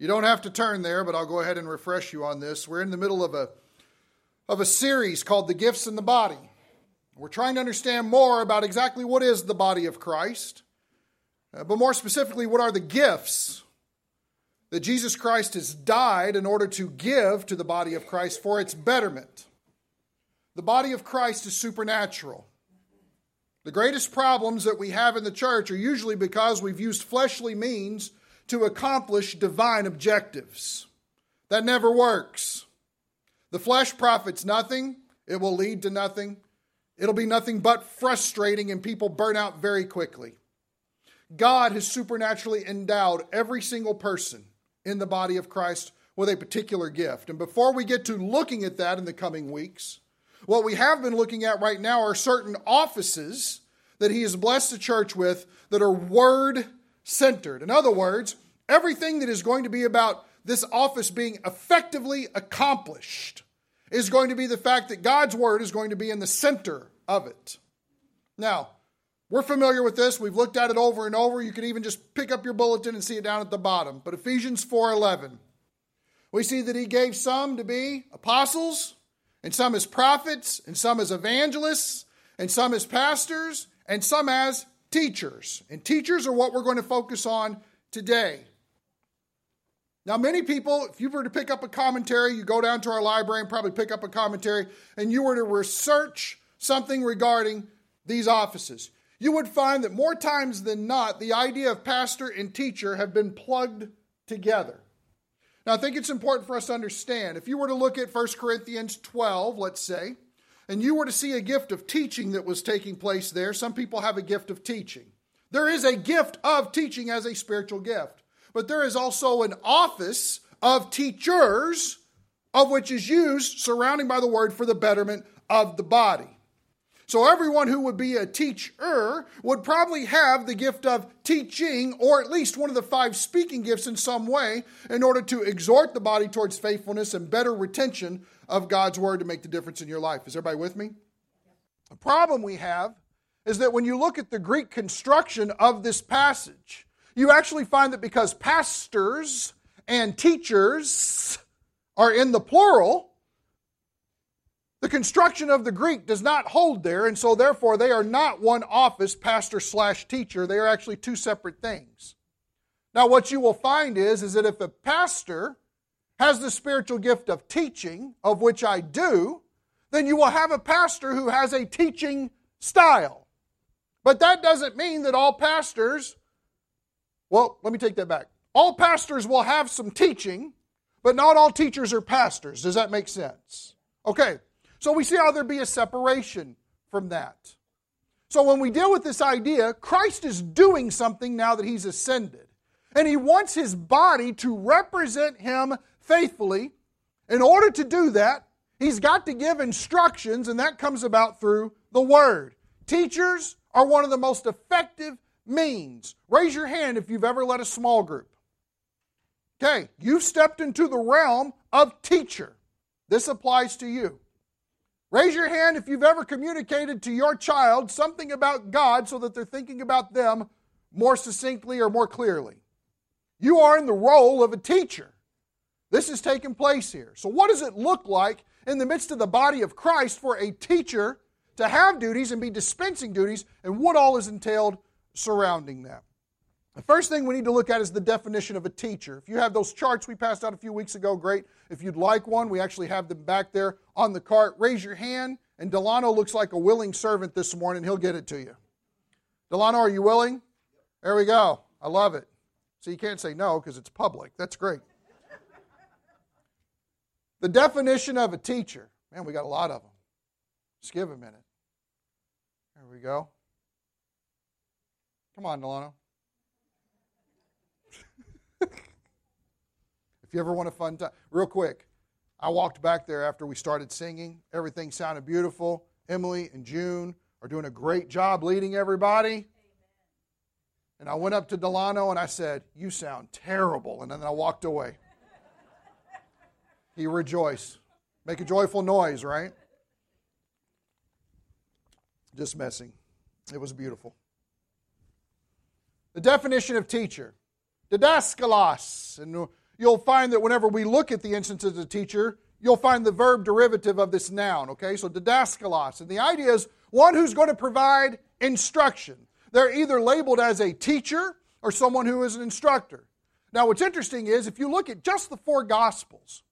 You don't have to turn there, but I'll go ahead and refresh you on this. We're in the middle of a, of a series called The Gifts and the Body. We're trying to understand more about exactly what is the body of Christ, uh, but more specifically, what are the gifts that Jesus Christ has died in order to give to the body of Christ for its betterment. The body of Christ is supernatural. The greatest problems that we have in the church are usually because we've used fleshly means to accomplish divine objectives. That never works. The flesh profits nothing, it will lead to nothing. It'll be nothing but frustrating, and people burn out very quickly. God has supernaturally endowed every single person in the body of Christ with a particular gift. And before we get to looking at that in the coming weeks, what we have been looking at right now are certain offices that He has blessed the church with that are word centered. In other words, everything that is going to be about this office being effectively accomplished is going to be the fact that God's word is going to be in the center of it. Now, we're familiar with this. We've looked at it over and over. You can even just pick up your bulletin and see it down at the bottom. But Ephesians 4:11. We see that he gave some to be apostles, and some as prophets, and some as evangelists, and some as pastors, and some as teachers. And teachers are what we're going to focus on today. Now, many people, if you were to pick up a commentary, you go down to our library and probably pick up a commentary, and you were to research something regarding these offices you would find that more times than not, the idea of pastor and teacher have been plugged together. Now, I think it's important for us to understand. If you were to look at 1 Corinthians 12, let's say, and you were to see a gift of teaching that was taking place there, some people have a gift of teaching. There is a gift of teaching as a spiritual gift, but there is also an office of teachers, of which is used surrounding by the word for the betterment of the body. So everyone who would be a teacher would probably have the gift of teaching or at least one of the five speaking gifts in some way in order to exhort the body towards faithfulness and better retention of God's word to make the difference in your life. Is everybody with me? The problem we have is that when you look at the Greek construction of this passage, you actually find that because pastors and teachers are in the plural, the construction of the Greek does not hold there, and so therefore they are not one office, pastor slash teacher. They are actually two separate things. Now, what you will find is, is that if a pastor has the spiritual gift of teaching, of which I do, then you will have a pastor who has a teaching style. But that doesn't mean that all pastors, well, let me take that back. All pastors will have some teaching, but not all teachers are pastors. Does that make sense? Okay, so we see how there be a separation from that. So when we deal with this idea, Christ is doing something now that he's ascended. And he wants his body to represent him faithfully. In order to do that, he's got to give instructions, and that comes about through the Word. Teachers are one of the most effective means. Raise your hand if you've ever led a small group. Okay, you've stepped into the realm of teacher. This applies to you. Raise your hand if you've ever communicated to your child something about God so that they're thinking about them more succinctly or more clearly. You are in the role of a teacher. This is taking place here. So, what does it look like in the midst of the body of Christ for a teacher to have duties and be dispensing duties, and what all is entailed surrounding that? The first thing we need to look at is the definition of a teacher. If you have those charts we passed out a few weeks ago, great. If you'd like one, we actually have them back there on the cart. Raise your hand, and Delano looks like a willing servant this morning. He'll get it to you. Delano, are you willing? There we go. I love it. So you can't say no because it's public. That's great. the definition of a teacher. Man, we got a lot of them. Just give a minute. There we go. Come on, Delano. If you ever want a fun time, real quick, I walked back there after we started singing. Everything sounded beautiful. Emily and June are doing a great job leading everybody. And I went up to Delano and I said, You sound terrible. And then I walked away. he rejoiced. Make a joyful noise, right? Just messing. It was beautiful. The definition of teacher didaskalos. And you'll find that whenever we look at the instance of teacher, you'll find the verb derivative of this noun, okay? So didaskalos. And the idea is one who's going to provide instruction. They're either labeled as a teacher or someone who is an instructor. Now, what's interesting is if you look at just the four Gospels,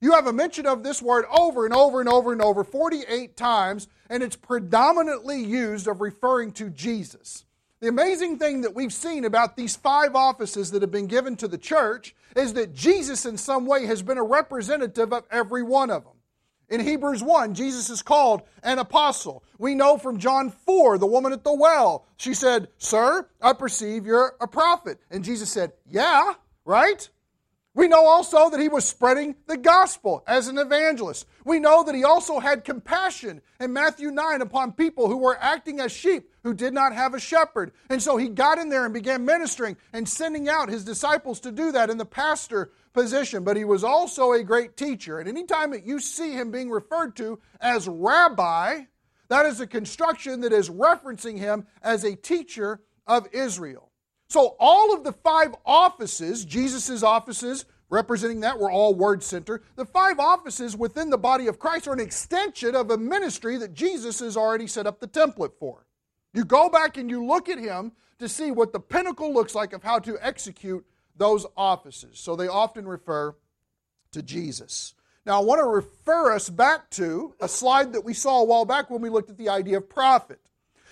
you have a mention of this word over and over and over and over 48 times, and it's predominantly used of referring to Jesus. The amazing thing that we've seen about these five offices that have been given to the church is that Jesus, in some way, has been a representative of every one of them. In Hebrews 1, Jesus is called an apostle. We know from John 4, the woman at the well, she said, Sir, I perceive you're a prophet. And Jesus said, Yeah, right? We know also that he was spreading the gospel as an evangelist. We know that he also had compassion in Matthew 9 upon people who were acting as sheep who did not have a shepherd. And so he got in there and began ministering and sending out his disciples to do that in the pastor position. But he was also a great teacher. And anytime that you see him being referred to as rabbi, that is a construction that is referencing him as a teacher of Israel. So all of the five offices, Jesus' offices, representing that, were all word center. The five offices within the body of Christ are an extension of a ministry that Jesus has already set up the template for. You go back and you look at him to see what the pinnacle looks like of how to execute those offices. So they often refer to Jesus. Now, I want to refer us back to a slide that we saw a while back when we looked at the idea of prophet.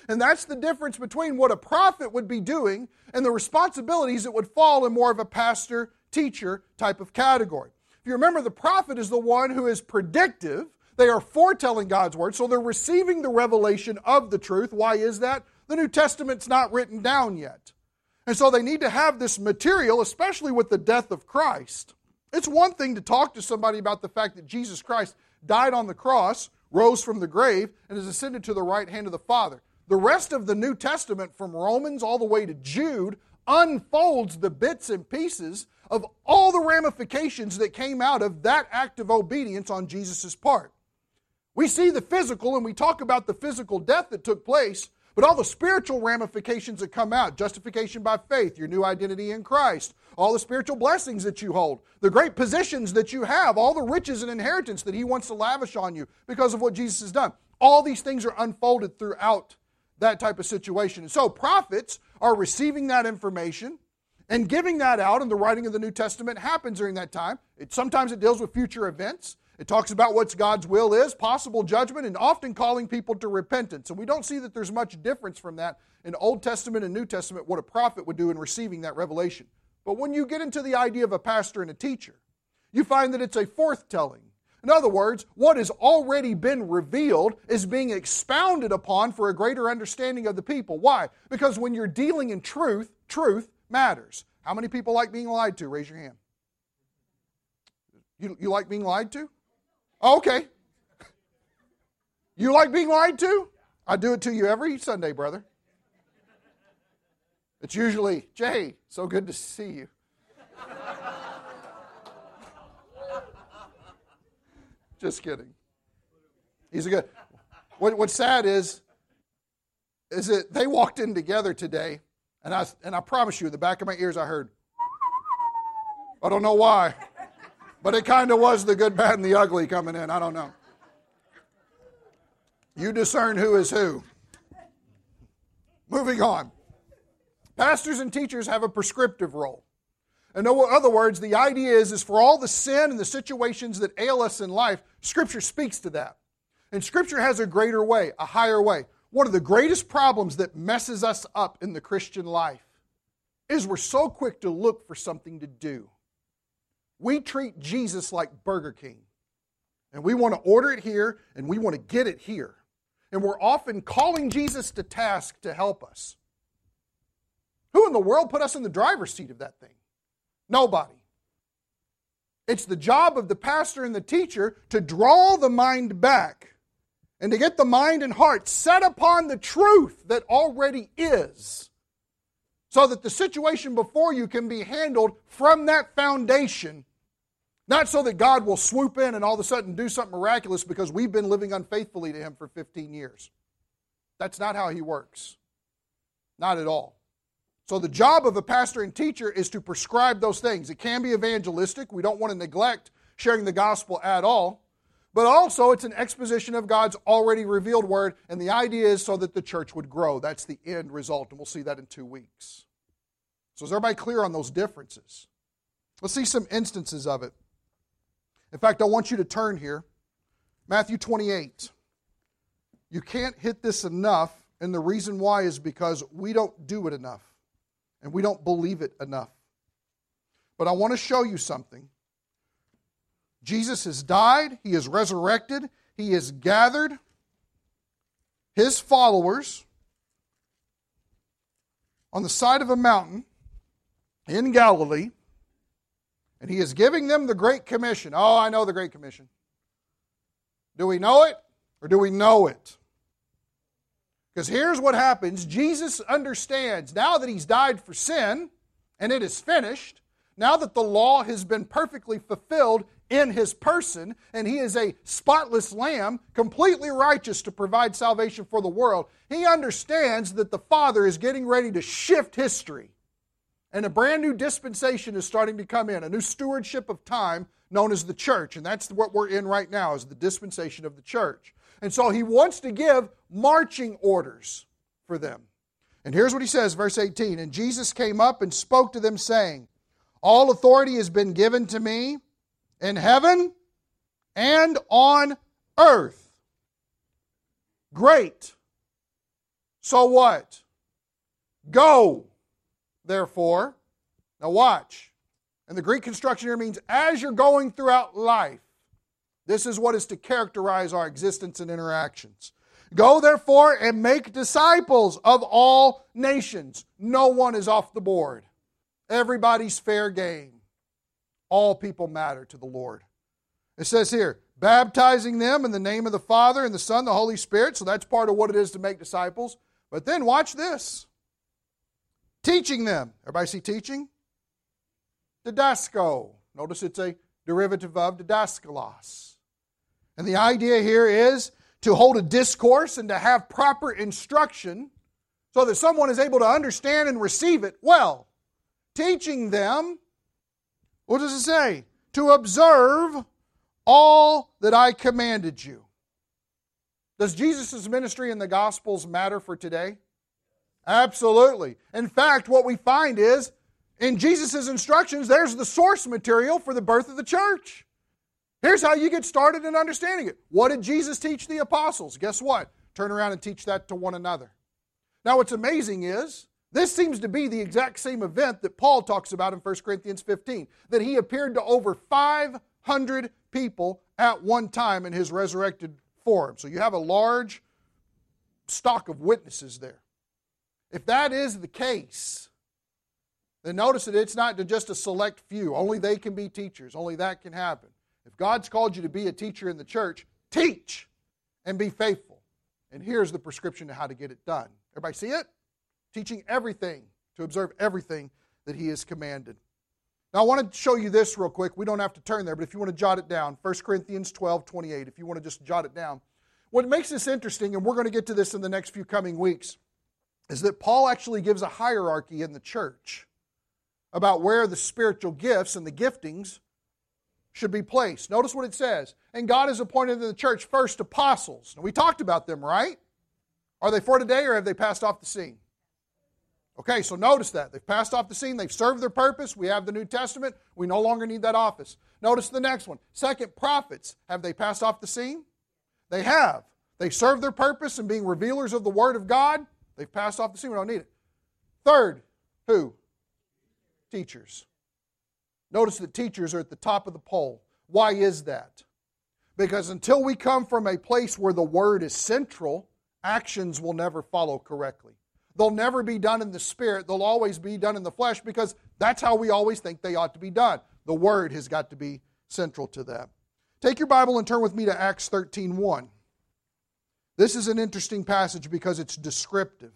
And that's the difference between what a prophet would be doing and the responsibilities that would fall in more of a pastor teacher type of category. If you remember, the prophet is the one who is predictive. They are foretelling God's word, so they're receiving the revelation of the truth. Why is that? The New Testament's not written down yet. And so they need to have this material, especially with the death of Christ. It's one thing to talk to somebody about the fact that Jesus Christ died on the cross, rose from the grave, and is ascended to the right hand of the Father. The rest of the New Testament, from Romans all the way to Jude, unfolds the bits and pieces of all the ramifications that came out of that act of obedience on Jesus' part. We see the physical and we talk about the physical death that took place, but all the spiritual ramifications that come out justification by faith, your new identity in Christ, all the spiritual blessings that you hold, the great positions that you have, all the riches and inheritance that He wants to lavish on you because of what Jesus has done. All these things are unfolded throughout that type of situation. And so prophets are receiving that information and giving that out, and the writing of the New Testament happens during that time. It, sometimes it deals with future events. It talks about what God's will is, possible judgment, and often calling people to repentance. And we don't see that there's much difference from that in Old Testament and New Testament, what a prophet would do in receiving that revelation. But when you get into the idea of a pastor and a teacher, you find that it's a forthtelling in other words, what has already been revealed is being expounded upon for a greater understanding of the people. Why? Because when you're dealing in truth, truth matters. How many people like being lied to? Raise your hand. You, you like being lied to? Oh, okay. You like being lied to? I do it to you every Sunday, brother. It's usually, Jay, so good to see you. Just kidding. He's a good. What, what's sad is, is that they walked in together today, and I and I promise you, the back of my ears, I heard. I don't know why, but it kind of was the good, bad, and the ugly coming in. I don't know. You discern who is who. Moving on. Pastors and teachers have a prescriptive role. In other words, the idea is, is for all the sin and the situations that ail us in life, Scripture speaks to that. And Scripture has a greater way, a higher way. One of the greatest problems that messes us up in the Christian life is we're so quick to look for something to do. We treat Jesus like Burger King. And we want to order it here and we want to get it here. And we're often calling Jesus to task to help us. Who in the world put us in the driver's seat of that thing? Nobody. It's the job of the pastor and the teacher to draw the mind back and to get the mind and heart set upon the truth that already is so that the situation before you can be handled from that foundation. Not so that God will swoop in and all of a sudden do something miraculous because we've been living unfaithfully to Him for 15 years. That's not how He works. Not at all. So, the job of a pastor and teacher is to prescribe those things. It can be evangelistic. We don't want to neglect sharing the gospel at all. But also, it's an exposition of God's already revealed word, and the idea is so that the church would grow. That's the end result, and we'll see that in two weeks. So, is everybody clear on those differences? Let's see some instances of it. In fact, I want you to turn here. Matthew 28. You can't hit this enough, and the reason why is because we don't do it enough and we don't believe it enough. But I want to show you something. Jesus has died, he is resurrected, he has gathered his followers on the side of a mountain in Galilee, and he is giving them the Great Commission. Oh, I know the Great Commission. Do we know it or do we know it? Because here's what happens Jesus understands now that he's died for sin and it is finished, now that the law has been perfectly fulfilled in his person and he is a spotless lamb, completely righteous to provide salvation for the world, he understands that the Father is getting ready to shift history. And a brand new dispensation is starting to come in, a new stewardship of time known as the church. And that's what we're in right now, is the dispensation of the church. And so he wants to give marching orders for them. And here's what he says, verse 18 And Jesus came up and spoke to them, saying, All authority has been given to me in heaven and on earth. Great. So what? Go, therefore. Now watch. And the Greek construction here means as you're going throughout life, this is what is to characterize our existence and interactions. Go therefore and make disciples of all nations. No one is off the board. Everybody's fair game. All people matter to the Lord. It says here, baptizing them in the name of the Father and the Son, the Holy Spirit. So that's part of what it is to make disciples. But then watch this teaching them. Everybody see teaching? Didasko. Notice it's a derivative of didaskalos. And the idea here is to hold a discourse and to have proper instruction so that someone is able to understand and receive it well. Teaching them, what does it say? To observe all that I commanded you. Does Jesus' ministry in the Gospels matter for today? Absolutely. In fact, what we find is in Jesus' instructions, there's the source material for the birth of the church. Here's how you get started in understanding it. What did Jesus teach the apostles? Guess what? Turn around and teach that to one another. Now, what's amazing is this seems to be the exact same event that Paul talks about in 1 Corinthians 15, that he appeared to over 500 people at one time in his resurrected form. So you have a large stock of witnesses there. If that is the case, then notice that it's not just a select few. Only they can be teachers, only that can happen. If God's called you to be a teacher in the church, teach and be faithful. And here's the prescription to how to get it done. Everybody see it? Teaching everything, to observe everything that He has commanded. Now, I want to show you this real quick. We don't have to turn there, but if you want to jot it down, 1 Corinthians 12 28, if you want to just jot it down. What makes this interesting, and we're going to get to this in the next few coming weeks, is that Paul actually gives a hierarchy in the church about where the spiritual gifts and the giftings should be placed. Notice what it says. And God has appointed in the church first apostles. Now, we talked about them, right? Are they for today or have they passed off the scene? Okay, so notice that. They've passed off the scene. They've served their purpose. We have the New Testament. We no longer need that office. Notice the next one. Second, prophets. Have they passed off the scene? They have. They serve their purpose in being revealers of the Word of God. They've passed off the scene. We don't need it. Third, who? Teachers. Notice that teachers are at the top of the poll. Why is that? Because until we come from a place where the word is central, actions will never follow correctly. They'll never be done in the spirit, they'll always be done in the flesh because that's how we always think they ought to be done. The word has got to be central to that. Take your Bible and turn with me to Acts 13:1. This is an interesting passage because it's descriptive.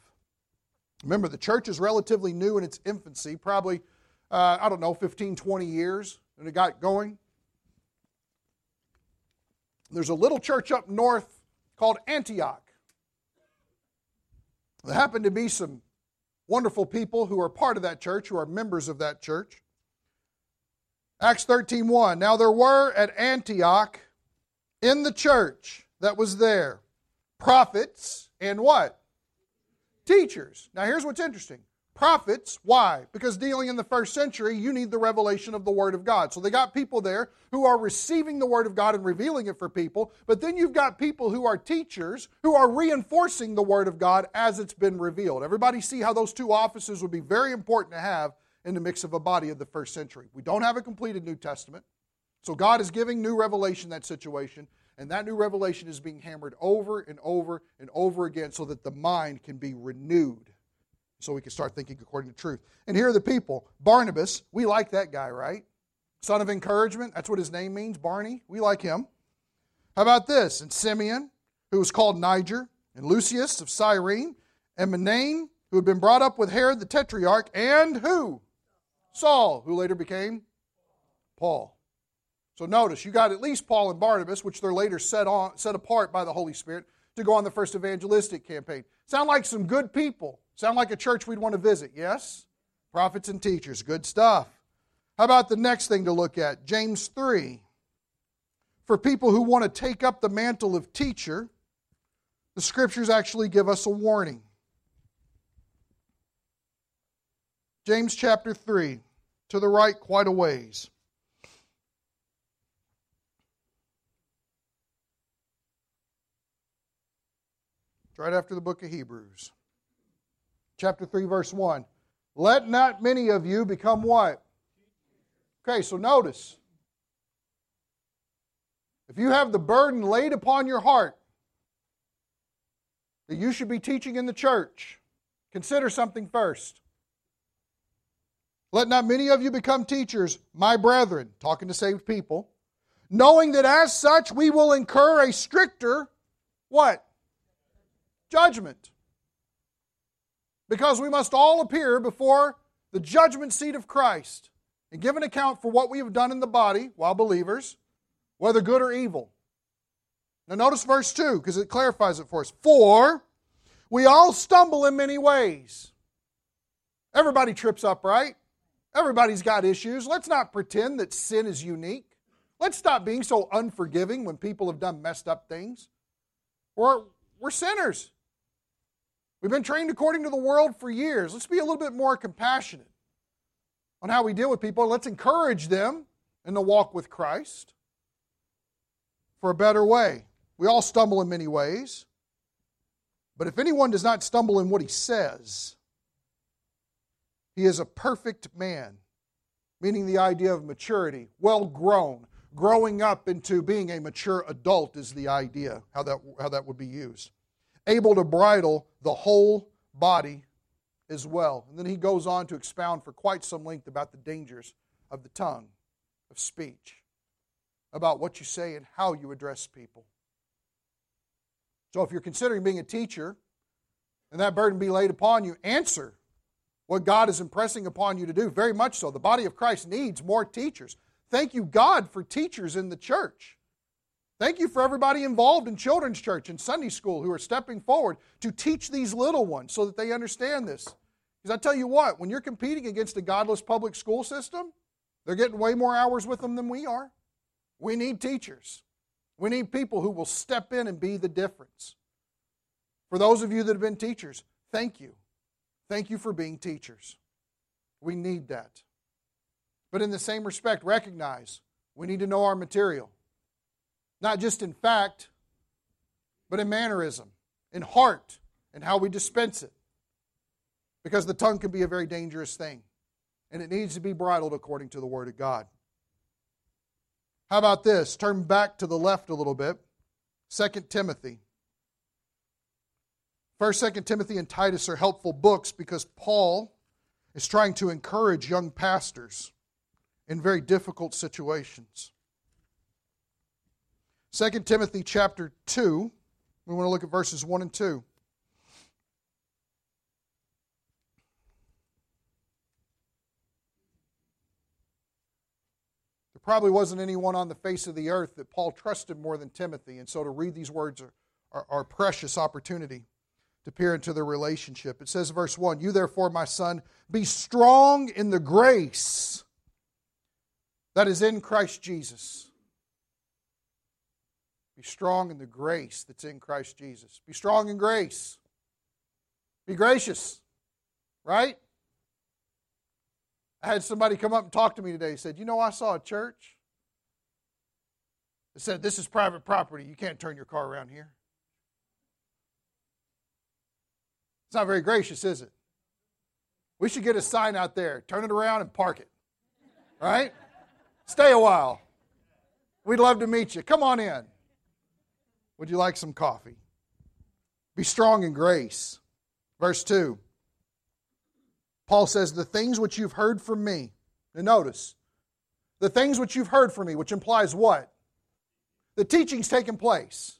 Remember, the church is relatively new in its infancy, probably uh, I don't know, 15, 20 years, and it got going. There's a little church up north called Antioch. There happened to be some wonderful people who are part of that church, who are members of that church. Acts 13:1 Now there were at Antioch in the church that was there prophets and what? Teachers. Now here's what's interesting. Prophets, why? Because dealing in the first century, you need the revelation of the Word of God. So they got people there who are receiving the Word of God and revealing it for people, but then you've got people who are teachers who are reinforcing the Word of God as it's been revealed. Everybody see how those two offices would be very important to have in the mix of a body of the first century. We don't have a completed New Testament, so God is giving new revelation that situation, and that new revelation is being hammered over and over and over again so that the mind can be renewed so we can start thinking according to truth. And here are the people Barnabas, we like that guy, right? Son of encouragement, that's what his name means, Barney. We like him. How about this? And Simeon, who was called Niger, and Lucius of Cyrene, and Manaen, who had been brought up with Herod the Tetrarch, and who? Saul, who later became Paul. So notice, you got at least Paul and Barnabas, which they're later set, on, set apart by the Holy Spirit to go on the first evangelistic campaign. Sound like some good people. Sound like a church we'd want to visit, yes? Prophets and teachers, good stuff. How about the next thing to look at? James 3. For people who want to take up the mantle of teacher, the scriptures actually give us a warning. James chapter 3, to the right quite a ways. It's right after the book of Hebrews. Chapter 3, verse 1. Let not many of you become what? Okay, so notice. If you have the burden laid upon your heart that you should be teaching in the church, consider something first. Let not many of you become teachers, my brethren, talking to saved people, knowing that as such we will incur a stricter what? Judgment. Because we must all appear before the judgment seat of Christ and give an account for what we have done in the body while believers, whether good or evil. Now, notice verse 2 because it clarifies it for us. For we all stumble in many ways. Everybody trips up, right? Everybody's got issues. Let's not pretend that sin is unique. Let's stop being so unforgiving when people have done messed up things. We're, we're sinners. We've been trained according to the world for years. Let's be a little bit more compassionate on how we deal with people. Let's encourage them in the walk with Christ for a better way. We all stumble in many ways. But if anyone does not stumble in what he says, he is a perfect man, meaning the idea of maturity, well grown. Growing up into being a mature adult is the idea, how that, how that would be used. Able to bridle the whole body as well. And then he goes on to expound for quite some length about the dangers of the tongue, of speech, about what you say and how you address people. So if you're considering being a teacher and that burden be laid upon you, answer what God is impressing upon you to do. Very much so. The body of Christ needs more teachers. Thank you, God, for teachers in the church. Thank you for everybody involved in children's church and Sunday school who are stepping forward to teach these little ones so that they understand this. Because I tell you what, when you're competing against a godless public school system, they're getting way more hours with them than we are. We need teachers. We need people who will step in and be the difference. For those of you that have been teachers, thank you. Thank you for being teachers. We need that. But in the same respect, recognize we need to know our material. Not just in fact, but in mannerism, in heart, and how we dispense it. Because the tongue can be a very dangerous thing, and it needs to be bridled according to the Word of God. How about this? Turn back to the left a little bit. 2 Timothy. First, Second Timothy, and Titus are helpful books because Paul is trying to encourage young pastors in very difficult situations. Second Timothy chapter 2, we want to look at verses 1 and 2. There probably wasn't anyone on the face of the earth that Paul trusted more than Timothy, and so to read these words are, are precious opportunity. to peer into their relationship. It says, verse 1 You therefore, my son, be strong in the grace that is in Christ Jesus. Be strong in the grace that's in Christ Jesus. Be strong in grace. Be gracious, right? I had somebody come up and talk to me today. He said, You know, I saw a church that said, This is private property. You can't turn your car around here. It's not very gracious, is it? We should get a sign out there. Turn it around and park it. Right? Stay a while. We'd love to meet you. Come on in. Would you like some coffee? Be strong in grace. Verse 2. Paul says, The things which you've heard from me. And notice, the things which you've heard from me, which implies what? The teaching's taken place.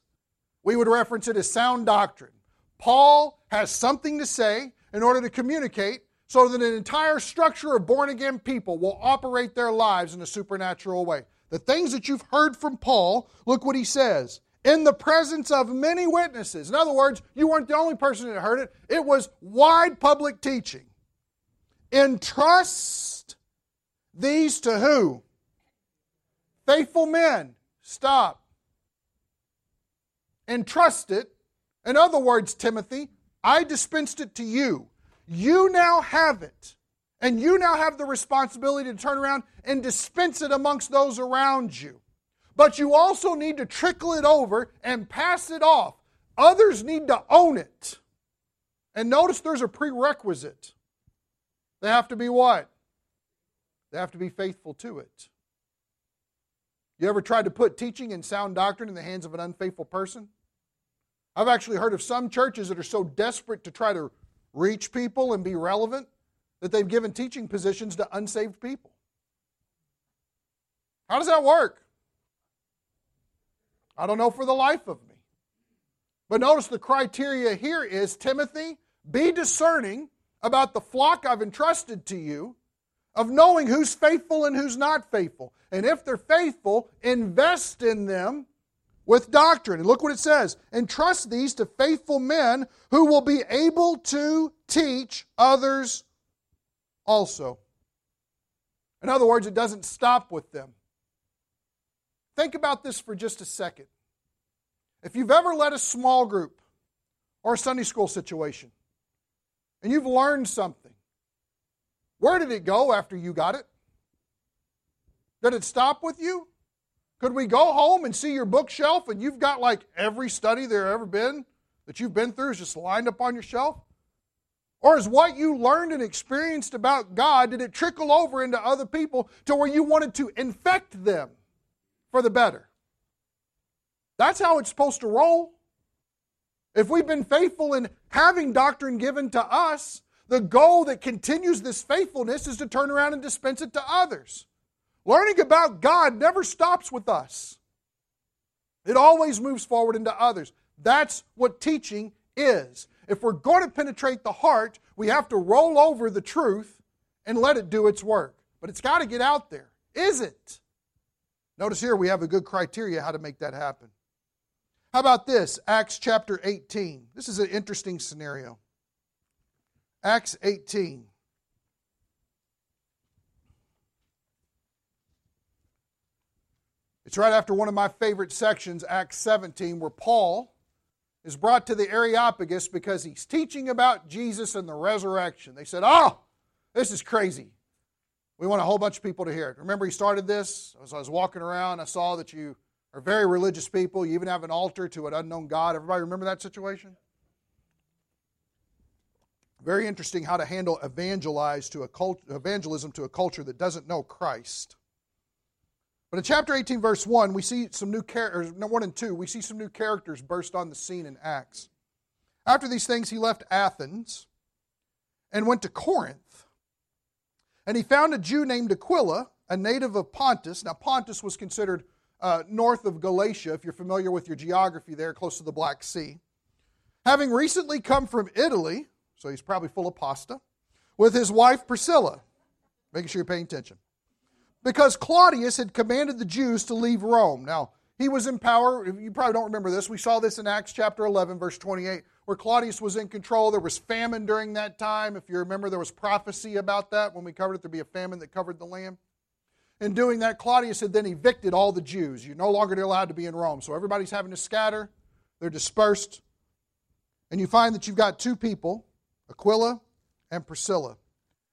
We would reference it as sound doctrine. Paul has something to say in order to communicate so that an entire structure of born again people will operate their lives in a supernatural way. The things that you've heard from Paul, look what he says. In the presence of many witnesses. In other words, you weren't the only person that heard it, it was wide public teaching. Entrust these to who? Faithful men. Stop. Entrust it. In other words, Timothy, I dispensed it to you. You now have it. And you now have the responsibility to turn around and dispense it amongst those around you. But you also need to trickle it over and pass it off. Others need to own it. And notice there's a prerequisite. They have to be what? They have to be faithful to it. You ever tried to put teaching and sound doctrine in the hands of an unfaithful person? I've actually heard of some churches that are so desperate to try to reach people and be relevant that they've given teaching positions to unsaved people. How does that work? I don't know for the life of me. But notice the criteria here is Timothy, be discerning about the flock I've entrusted to you, of knowing who's faithful and who's not faithful. And if they're faithful, invest in them with doctrine. And look what it says entrust these to faithful men who will be able to teach others also. In other words, it doesn't stop with them. Think about this for just a second. If you've ever led a small group or a Sunday school situation and you've learned something, where did it go after you got it? Did it stop with you? Could we go home and see your bookshelf and you've got like every study there ever been that you've been through is just lined up on your shelf? Or is what you learned and experienced about God, did it trickle over into other people to where you wanted to infect them for the better? That's how it's supposed to roll. If we've been faithful in having doctrine given to us, the goal that continues this faithfulness is to turn around and dispense it to others. Learning about God never stops with us, it always moves forward into others. That's what teaching is. If we're going to penetrate the heart, we have to roll over the truth and let it do its work. But it's got to get out there. Is it? Notice here we have a good criteria how to make that happen. How about this? Acts chapter 18. This is an interesting scenario. Acts 18. It's right after one of my favorite sections, Acts 17, where Paul is brought to the Areopagus because he's teaching about Jesus and the resurrection. They said, Oh, this is crazy. We want a whole bunch of people to hear it. Remember, he started this? As I was walking around, I saw that you are very religious people. You even have an altar to an unknown God. Everybody remember that situation? Very interesting how to handle evangelize to a cult, evangelism to a culture that doesn't know Christ. But in chapter 18, verse 1, we see some new characters, no, 1 and 2, we see some new characters burst on the scene in Acts. After these things, he left Athens and went to Corinth. And he found a Jew named Aquila, a native of Pontus. Now, Pontus was considered uh, north of Galatia, if you're familiar with your geography there, close to the Black Sea. Having recently come from Italy, so he's probably full of pasta, with his wife Priscilla, making sure you're paying attention because Claudius had commanded the Jews to leave Rome. Now, he was in power. You probably don't remember this. We saw this in Acts chapter 11, verse 28, where Claudius was in control. There was famine during that time. If you remember, there was prophecy about that when we covered it. There'd be a famine that covered the land. In doing that, Claudius had then evicted all the Jews. You're no longer allowed to be in Rome. So everybody's having to scatter, they're dispersed. And you find that you've got two people, Aquila and Priscilla.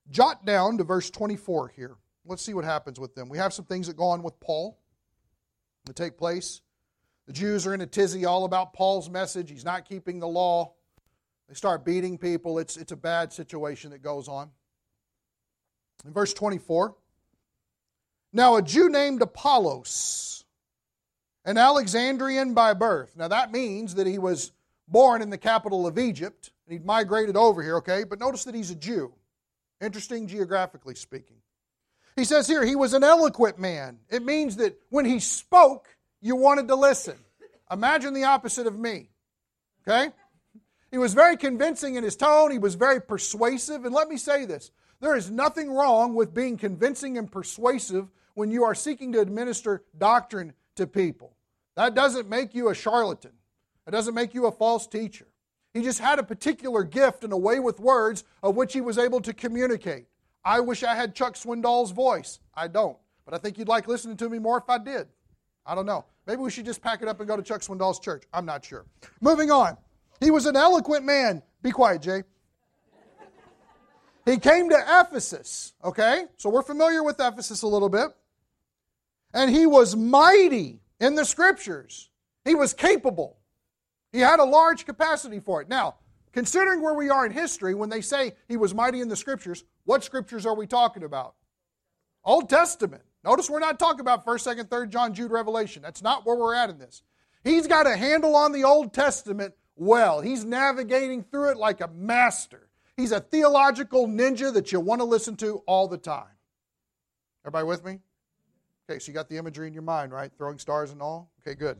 Jot down to verse 24 here. Let's see what happens with them. We have some things that go on with Paul that take place. The Jews are in a tizzy all about Paul's message. He's not keeping the law. They start beating people. It's, it's a bad situation that goes on. In verse 24, now a Jew named Apollos, an Alexandrian by birth. Now that means that he was born in the capital of Egypt and he'd migrated over here, okay? But notice that he's a Jew. Interesting geographically speaking. He says here, he was an eloquent man. It means that when he spoke, you wanted to listen. Imagine the opposite of me. Okay? He was very convincing in his tone, he was very persuasive. And let me say this there is nothing wrong with being convincing and persuasive when you are seeking to administer doctrine to people. That doesn't make you a charlatan, that doesn't make you a false teacher. He just had a particular gift and a way with words of which he was able to communicate. I wish I had Chuck Swindoll's voice. I don't. But I think you'd like listening to me more if I did. I don't know. Maybe we should just pack it up and go to Chuck Swindoll's church. I'm not sure. Moving on. He was an eloquent man. Be quiet, Jay. He came to Ephesus, okay? So we're familiar with Ephesus a little bit. And he was mighty in the scriptures. He was capable. He had a large capacity for it. Now, considering where we are in history, when they say he was mighty in the scriptures, what scriptures are we talking about? Old Testament. Notice we're not talking about 1st, 2nd, 3rd John, Jude, Revelation. That's not where we're at in this. He's got a handle on the Old Testament well. He's navigating through it like a master. He's a theological ninja that you want to listen to all the time. Everybody with me? Okay, so you got the imagery in your mind, right? Throwing stars and all? Okay, good.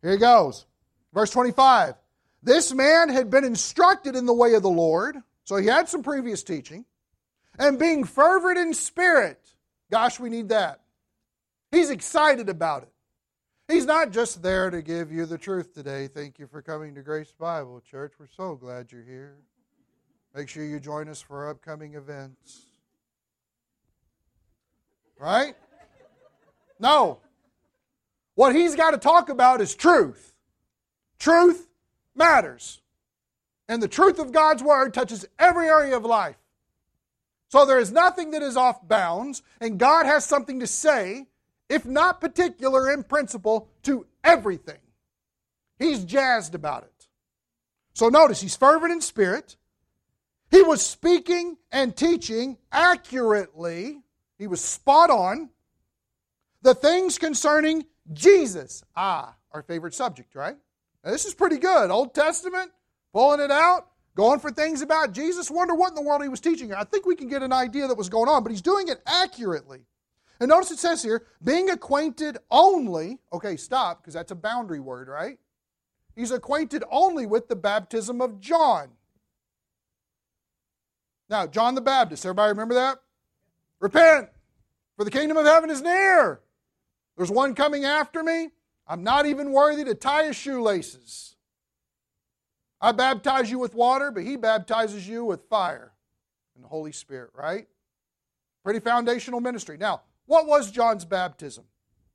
Here he goes. Verse 25. This man had been instructed in the way of the Lord, so he had some previous teaching, and being fervent in spirit. Gosh, we need that. He's excited about it. He's not just there to give you the truth today. Thank you for coming to Grace Bible Church. We're so glad you're here. Make sure you join us for upcoming events. Right? No. What he's got to talk about is truth. Truth matters. And the truth of God's Word touches every area of life. So there is nothing that is off bounds, and God has something to say, if not particular in principle, to everything. He's jazzed about it. So notice, he's fervent in spirit. He was speaking and teaching accurately. He was spot on. The things concerning Jesus. Ah, our favorite subject, right? This is pretty good. Old Testament, pulling it out, going for things about Jesus. Wonder what in the world he was teaching. I think we can get an idea that was going on, but he's doing it accurately. And notice it says here, being acquainted only. Okay, stop, because that's a boundary word, right? He's acquainted only with the baptism of John. Now, John the Baptist, everybody remember that? Repent, for the kingdom of heaven is near. There's one coming after me. I'm not even worthy to tie his shoelaces. I baptize you with water, but he baptizes you with fire and the Holy Spirit, right? Pretty foundational ministry. Now, what was John's baptism?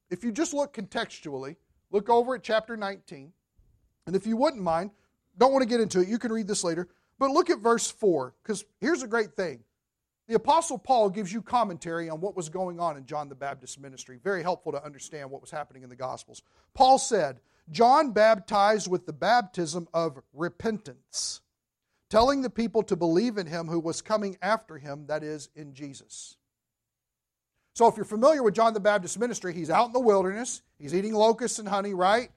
If you just look contextually, look over at chapter 19. And if you wouldn't mind, don't want to get into it, you can read this later. But look at verse 4, because here's a great thing. The Apostle Paul gives you commentary on what was going on in John the Baptist's ministry. Very helpful to understand what was happening in the Gospels. Paul said, John baptized with the baptism of repentance, telling the people to believe in him who was coming after him, that is, in Jesus. So if you're familiar with John the Baptist's ministry, he's out in the wilderness, he's eating locusts and honey, right?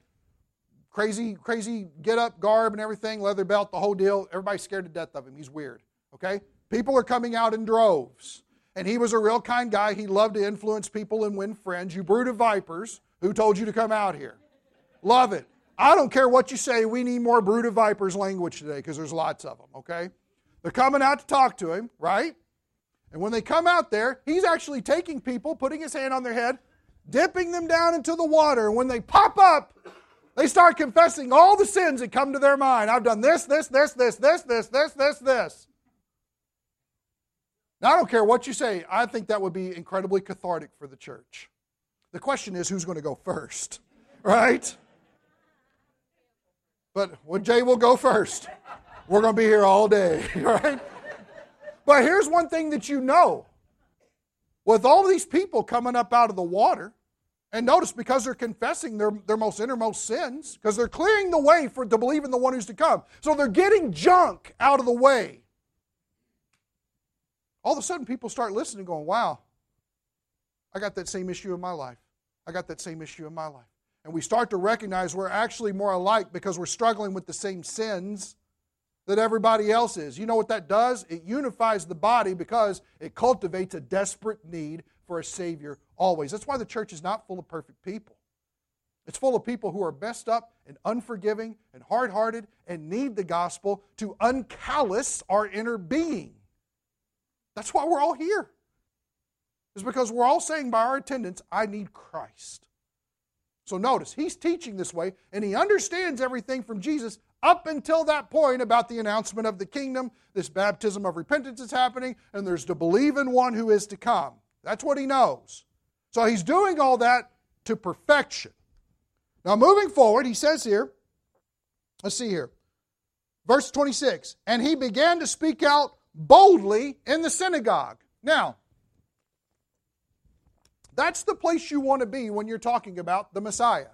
Crazy, crazy get up garb and everything, leather belt, the whole deal. Everybody's scared to death of him. He's weird. Okay? People are coming out in droves. And he was a real kind guy. He loved to influence people and win friends. You brood of vipers, who told you to come out here? Love it. I don't care what you say, we need more brood of vipers language today because there's lots of them, okay? They're coming out to talk to him, right? And when they come out there, he's actually taking people, putting his hand on their head, dipping them down into the water. And when they pop up, they start confessing all the sins that come to their mind. I've done this, this, this, this, this, this, this, this, this. Now, I don't care what you say, I think that would be incredibly cathartic for the church. The question is who's going to go first, right? But well, Jay will go first. We're going to be here all day, right? But here's one thing that you know with all these people coming up out of the water, and notice because they're confessing their, their most innermost sins, because they're clearing the way for to believe in the one who's to come. So they're getting junk out of the way. All of a sudden, people start listening, going, Wow, I got that same issue in my life. I got that same issue in my life. And we start to recognize we're actually more alike because we're struggling with the same sins that everybody else is. You know what that does? It unifies the body because it cultivates a desperate need for a Savior always. That's why the church is not full of perfect people. It's full of people who are messed up and unforgiving and hard hearted and need the gospel to uncallous our inner being. That's why we're all here. It's because we're all saying by our attendance, I need Christ. So notice, he's teaching this way, and he understands everything from Jesus up until that point about the announcement of the kingdom. This baptism of repentance is happening, and there's to believe in one who is to come. That's what he knows. So he's doing all that to perfection. Now, moving forward, he says here, let's see here, verse 26, and he began to speak out boldly in the synagogue. Now, that's the place you want to be when you're talking about the Messiah.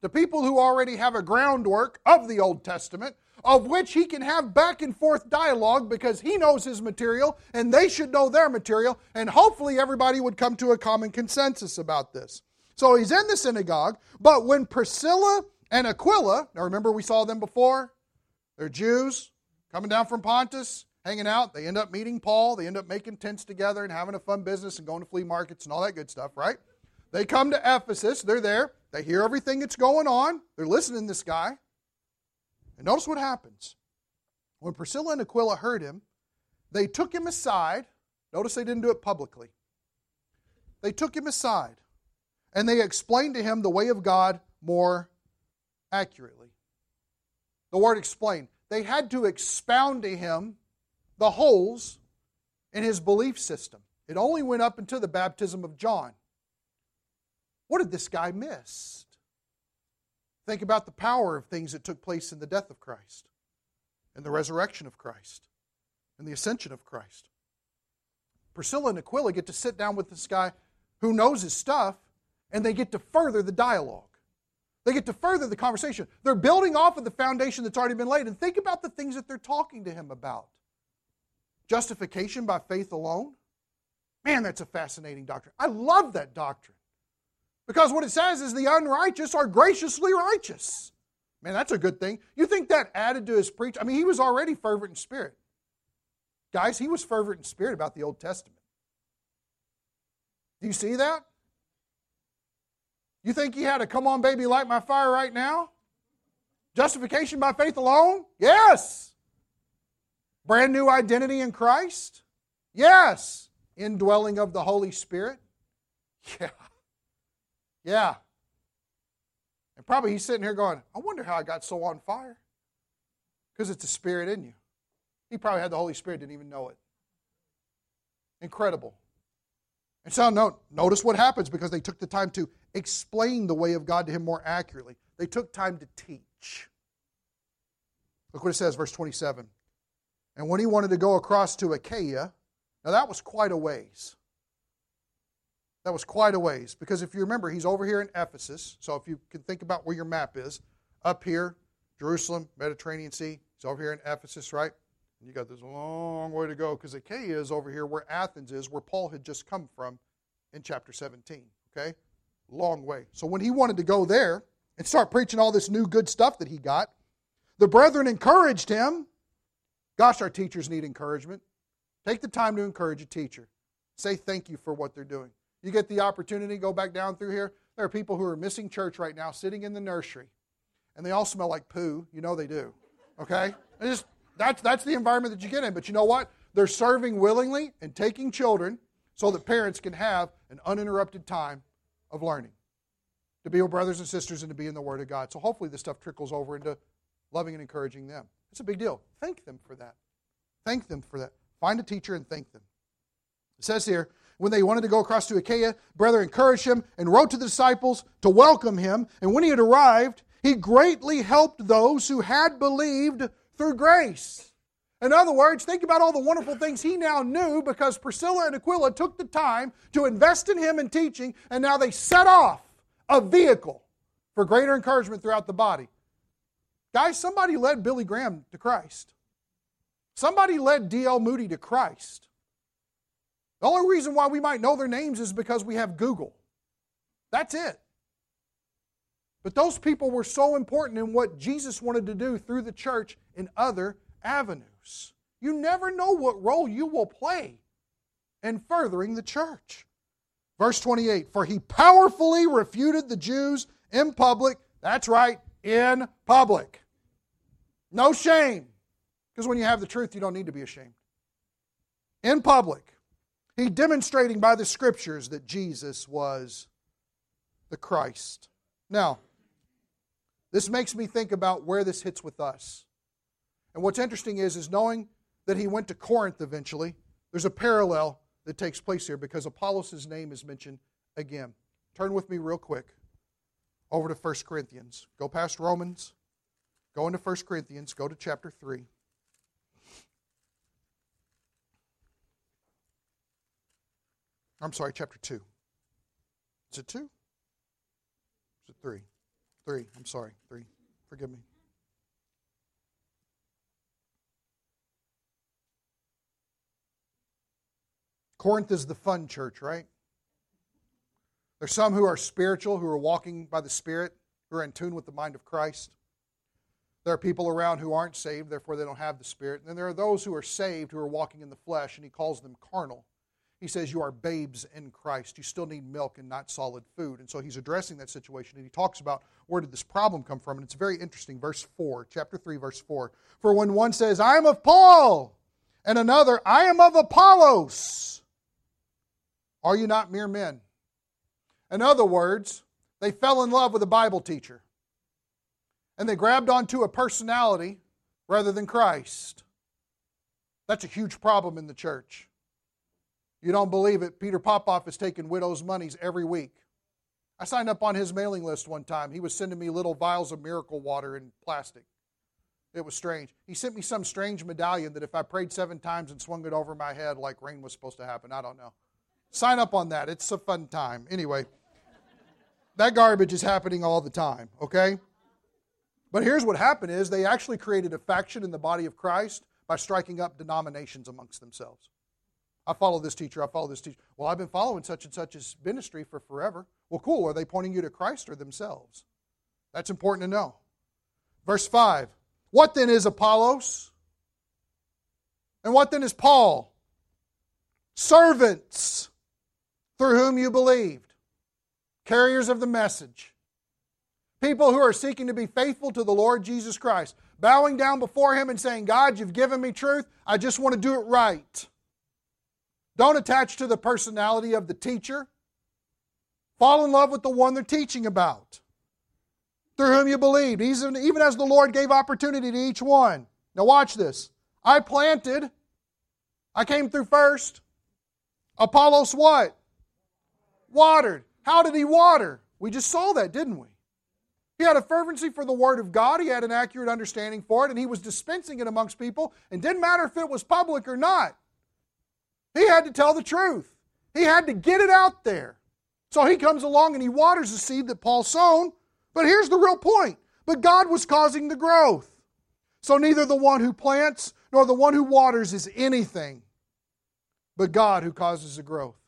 The people who already have a groundwork of the Old Testament, of which he can have back and forth dialogue because he knows his material and they should know their material, and hopefully everybody would come to a common consensus about this. So he's in the synagogue, but when Priscilla and Aquila, now remember we saw them before? They're Jews coming down from Pontus, hanging out. They end up meeting Paul. They end up making tents together and having a fun business and going to flea markets and all that good stuff, right? They come to Ephesus. They're there. They hear everything that's going on. They're listening to this guy. And notice what happens. When Priscilla and Aquila heard him, they took him aside. Notice they didn't do it publicly. They took him aside and they explained to him the way of God more accurately. The word explain. They had to expound to him the holes in his belief system. It only went up until the baptism of John. What did this guy miss? Think about the power of things that took place in the death of Christ, and the resurrection of Christ, and the ascension of Christ. Priscilla and Aquila get to sit down with this guy who knows his stuff, and they get to further the dialogue. They get to further the conversation. They're building off of the foundation that's already been laid. And think about the things that they're talking to him about. Justification by faith alone. Man, that's a fascinating doctrine. I love that doctrine. Because what it says is the unrighteous are graciously righteous. Man, that's a good thing. You think that added to his preach? I mean, he was already fervent in spirit. Guys, he was fervent in spirit about the Old Testament. Do you see that? You think he had a come on, baby, light my fire right now? Justification by faith alone? Yes. Brand new identity in Christ? Yes. Indwelling of the Holy Spirit? Yeah. Yeah. And probably he's sitting here going, I wonder how I got so on fire. Because it's a spirit in you. He probably had the Holy Spirit, didn't even know it. Incredible. And so no, notice what happens because they took the time to explain the way of God to him more accurately. They took time to teach. Look what it says, verse 27. And when he wanted to go across to Achaia, now that was quite a ways. That was quite a ways. Because if you remember, he's over here in Ephesus. So if you can think about where your map is, up here, Jerusalem, Mediterranean Sea. He's over here in Ephesus, right? And you got this long way to go because Achaia is over here where Athens is, where Paul had just come from in chapter 17. Okay? Long way. So when he wanted to go there and start preaching all this new good stuff that he got, the brethren encouraged him. Gosh, our teachers need encouragement. Take the time to encourage a teacher. Say thank you for what they're doing. You get the opportunity, go back down through here. There are people who are missing church right now sitting in the nursery, and they all smell like poo. You know they do. Okay? Just, that's, that's the environment that you get in. But you know what? They're serving willingly and taking children so that parents can have an uninterrupted time of learning, to be with brothers and sisters and to be in the Word of God. So hopefully this stuff trickles over into loving and encouraging them. It's a big deal. Thank them for that. Thank them for that. Find a teacher and thank them. It says here, when they wanted to go across to Achaia, brother encouraged him and wrote to the disciples to welcome him. And when he had arrived, he greatly helped those who had believed through grace. In other words, think about all the wonderful things he now knew because Priscilla and Aquila took the time to invest in him in teaching, and now they set off a vehicle for greater encouragement throughout the body. Guys, somebody led Billy Graham to Christ. Somebody led D.L. Moody to Christ. The only reason why we might know their names is because we have Google. That's it. But those people were so important in what Jesus wanted to do through the church in other avenues. You never know what role you will play in furthering the church. Verse 28 For he powerfully refuted the Jews in public. That's right, in public. No shame. Because when you have the truth, you don't need to be ashamed. In public. He demonstrating by the scriptures that Jesus was the Christ. Now, this makes me think about where this hits with us. And what's interesting is, is knowing that he went to Corinth eventually, there's a parallel that takes place here because Apollos' name is mentioned again. Turn with me real quick over to 1 Corinthians. Go past Romans, go into 1 Corinthians, go to chapter 3. I'm sorry, chapter 2. Is it 2? Is it 3? 3. I'm sorry, 3. Forgive me. Corinth is the fun church, right? There's some who are spiritual, who are walking by the Spirit, who are in tune with the mind of Christ. There are people around who aren't saved, therefore they don't have the Spirit. And then there are those who are saved, who are walking in the flesh, and he calls them carnal. He says, You are babes in Christ. You still need milk and not solid food. And so he's addressing that situation, and he talks about where did this problem come from. And it's very interesting. Verse 4, chapter 3, verse 4. For when one says, I am of Paul, and another, I am of Apollos, are you not mere men? In other words, they fell in love with a Bible teacher. And they grabbed onto a personality rather than Christ. That's a huge problem in the church. You don't believe it, Peter Popoff is taking widows' monies every week. I signed up on his mailing list one time. He was sending me little vials of miracle water in plastic. It was strange. He sent me some strange medallion that if I prayed seven times and swung it over my head like rain was supposed to happen, I don't know. Sign up on that. It's a fun time. Anyway, that garbage is happening all the time, okay? But here's what happened is they actually created a faction in the body of Christ by striking up denominations amongst themselves. I follow this teacher, I follow this teacher. Well, I've been following such and such such's ministry for forever. Well, cool. Are they pointing you to Christ or themselves? That's important to know. Verse 5 What then is Apollos? And what then is Paul? Servants through whom you believed, carriers of the message, people who are seeking to be faithful to the Lord Jesus Christ, bowing down before Him and saying, God, you've given me truth. I just want to do it right. Don't attach to the personality of the teacher. Fall in love with the one they're teaching about, through whom you believed, even, even as the Lord gave opportunity to each one. Now, watch this. I planted, I came through first. Apollos, what? Watered. How did he water? We just saw that, didn't we? He had a fervency for the Word of God. He had an accurate understanding for it, and he was dispensing it amongst people. And didn't matter if it was public or not. He had to tell the truth. He had to get it out there. So he comes along and he waters the seed that Paul sown. But here's the real point. But God was causing the growth. So neither the one who plants nor the one who waters is anything, but God who causes the growth.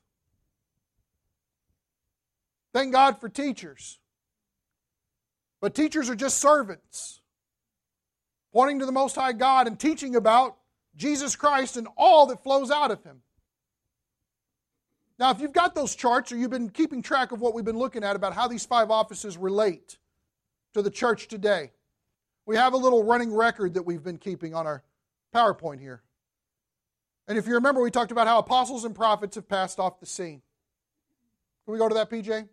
Thank God for teachers. But teachers are just servants, pointing to the Most High God and teaching about Jesus Christ and all that flows out of Him. Now, if you've got those charts or you've been keeping track of what we've been looking at about how these five offices relate to the church today, we have a little running record that we've been keeping on our PowerPoint here. And if you remember, we talked about how apostles and prophets have passed off the scene. Can we go to that, PJ?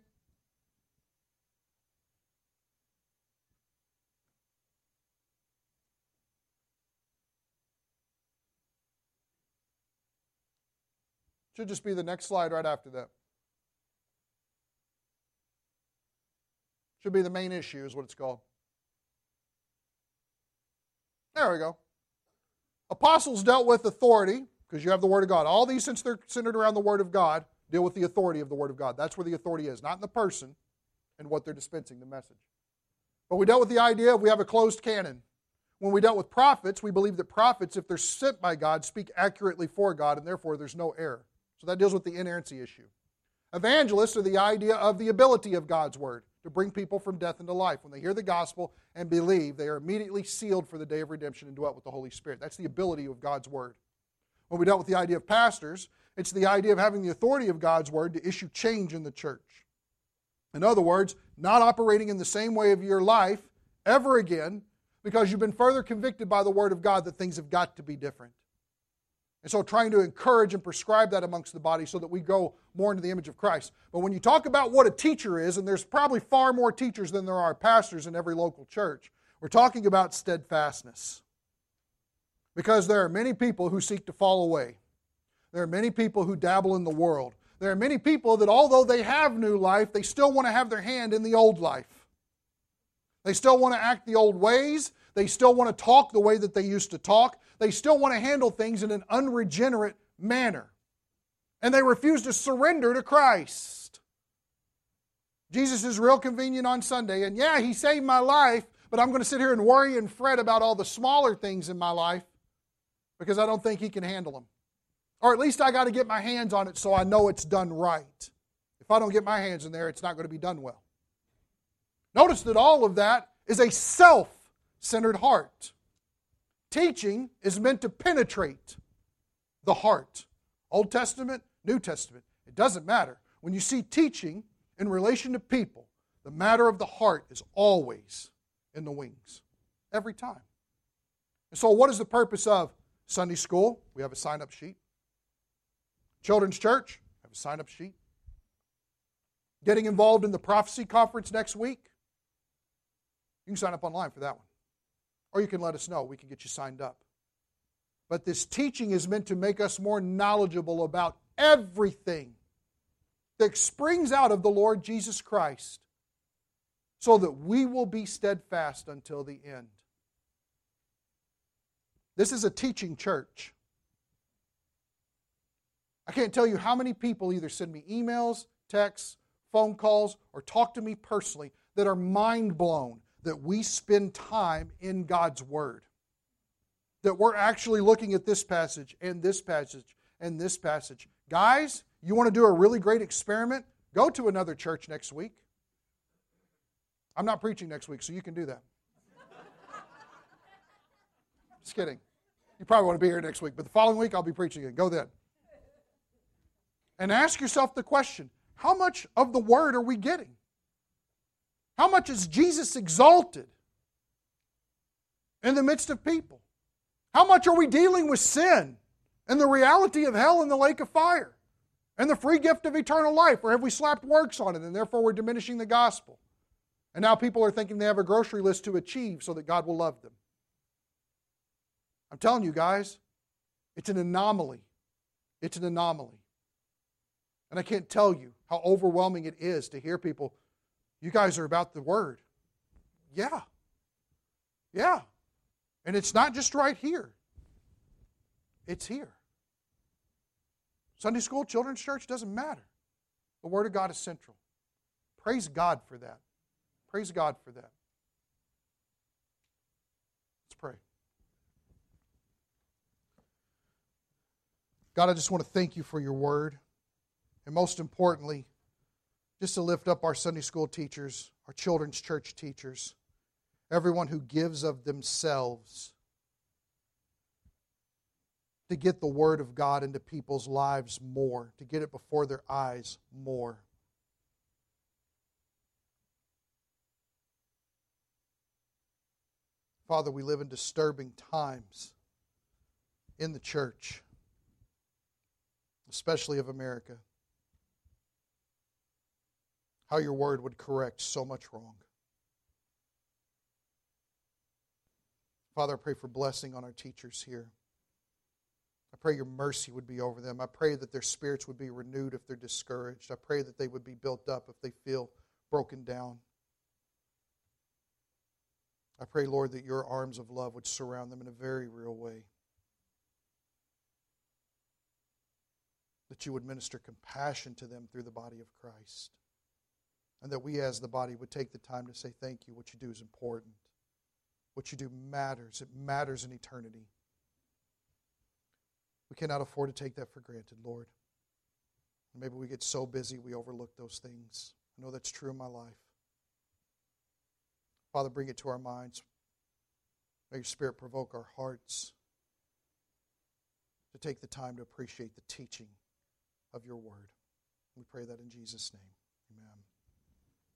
Should just be the next slide right after that. Should be the main issue, is what it's called. There we go. Apostles dealt with authority, because you have the Word of God. All these, since they're centered around the Word of God, deal with the authority of the Word of God. That's where the authority is, not in the person and what they're dispensing, the message. But we dealt with the idea of we have a closed canon. When we dealt with prophets, we believe that prophets, if they're sent by God, speak accurately for God, and therefore there's no error. So that deals with the inerrancy issue. Evangelists are the idea of the ability of God's Word to bring people from death into life. When they hear the gospel and believe, they are immediately sealed for the day of redemption and dwelt with the Holy Spirit. That's the ability of God's Word. When we dealt with the idea of pastors, it's the idea of having the authority of God's Word to issue change in the church. In other words, not operating in the same way of your life ever again because you've been further convicted by the Word of God that things have got to be different. And so trying to encourage and prescribe that amongst the body so that we go more into the image of Christ. But when you talk about what a teacher is, and there's probably far more teachers than there are pastors in every local church, we're talking about steadfastness. Because there are many people who seek to fall away. There are many people who dabble in the world. There are many people that, although they have new life, they still want to have their hand in the old life. They still want to act the old ways. They still want to talk the way that they used to talk. They still want to handle things in an unregenerate manner. And they refuse to surrender to Christ. Jesus is real convenient on Sunday, and yeah, He saved my life, but I'm going to sit here and worry and fret about all the smaller things in my life because I don't think He can handle them. Or at least I got to get my hands on it so I know it's done right. If I don't get my hands in there, it's not going to be done well. Notice that all of that is a self centered heart. Teaching is meant to penetrate the heart. Old Testament, New Testament, it doesn't matter. When you see teaching in relation to people, the matter of the heart is always in the wings, every time. And so, what is the purpose of Sunday school? We have a sign up sheet. Children's church, have a sign up sheet. Getting involved in the prophecy conference next week, you can sign up online for that one. Or you can let us know. We can get you signed up. But this teaching is meant to make us more knowledgeable about everything that springs out of the Lord Jesus Christ so that we will be steadfast until the end. This is a teaching church. I can't tell you how many people either send me emails, texts, phone calls, or talk to me personally that are mind blown that we spend time in God's Word. That we're actually looking at this passage and this passage and this passage. Guys, you want to do a really great experiment? Go to another church next week. I'm not preaching next week, so you can do that. Just kidding. You probably want to be here next week, but the following week I'll be preaching again. Go then. And ask yourself the question how much of the Word are we getting? How much is Jesus exalted in the midst of people? How much are we dealing with sin and the reality of hell and the lake of fire and the free gift of eternal life? Or have we slapped works on it and therefore we're diminishing the gospel? And now people are thinking they have a grocery list to achieve so that God will love them. I'm telling you guys, it's an anomaly. It's an anomaly. And I can't tell you how overwhelming it is to hear people you guys are about the Word. Yeah. Yeah. And it's not just right here, it's here. Sunday school, children's church, doesn't matter. The Word of God is central. Praise God for that. Praise God for that. Let's pray. God, I just want to thank you for your word. And most importantly, just to lift up our Sunday school teachers, our children's church teachers, everyone who gives of themselves to get the Word of God into people's lives more, to get it before their eyes more. Father, we live in disturbing times in the church, especially of America how your word would correct so much wrong. Father, I pray for blessing on our teachers here. I pray your mercy would be over them. I pray that their spirits would be renewed if they're discouraged. I pray that they would be built up if they feel broken down. I pray, Lord, that your arms of love would surround them in a very real way. That you would minister compassion to them through the body of Christ. And that we as the body would take the time to say, Thank you. What you do is important. What you do matters. It matters in eternity. We cannot afford to take that for granted, Lord. Maybe we get so busy we overlook those things. I know that's true in my life. Father, bring it to our minds. May your Spirit provoke our hearts to take the time to appreciate the teaching of your word. We pray that in Jesus' name.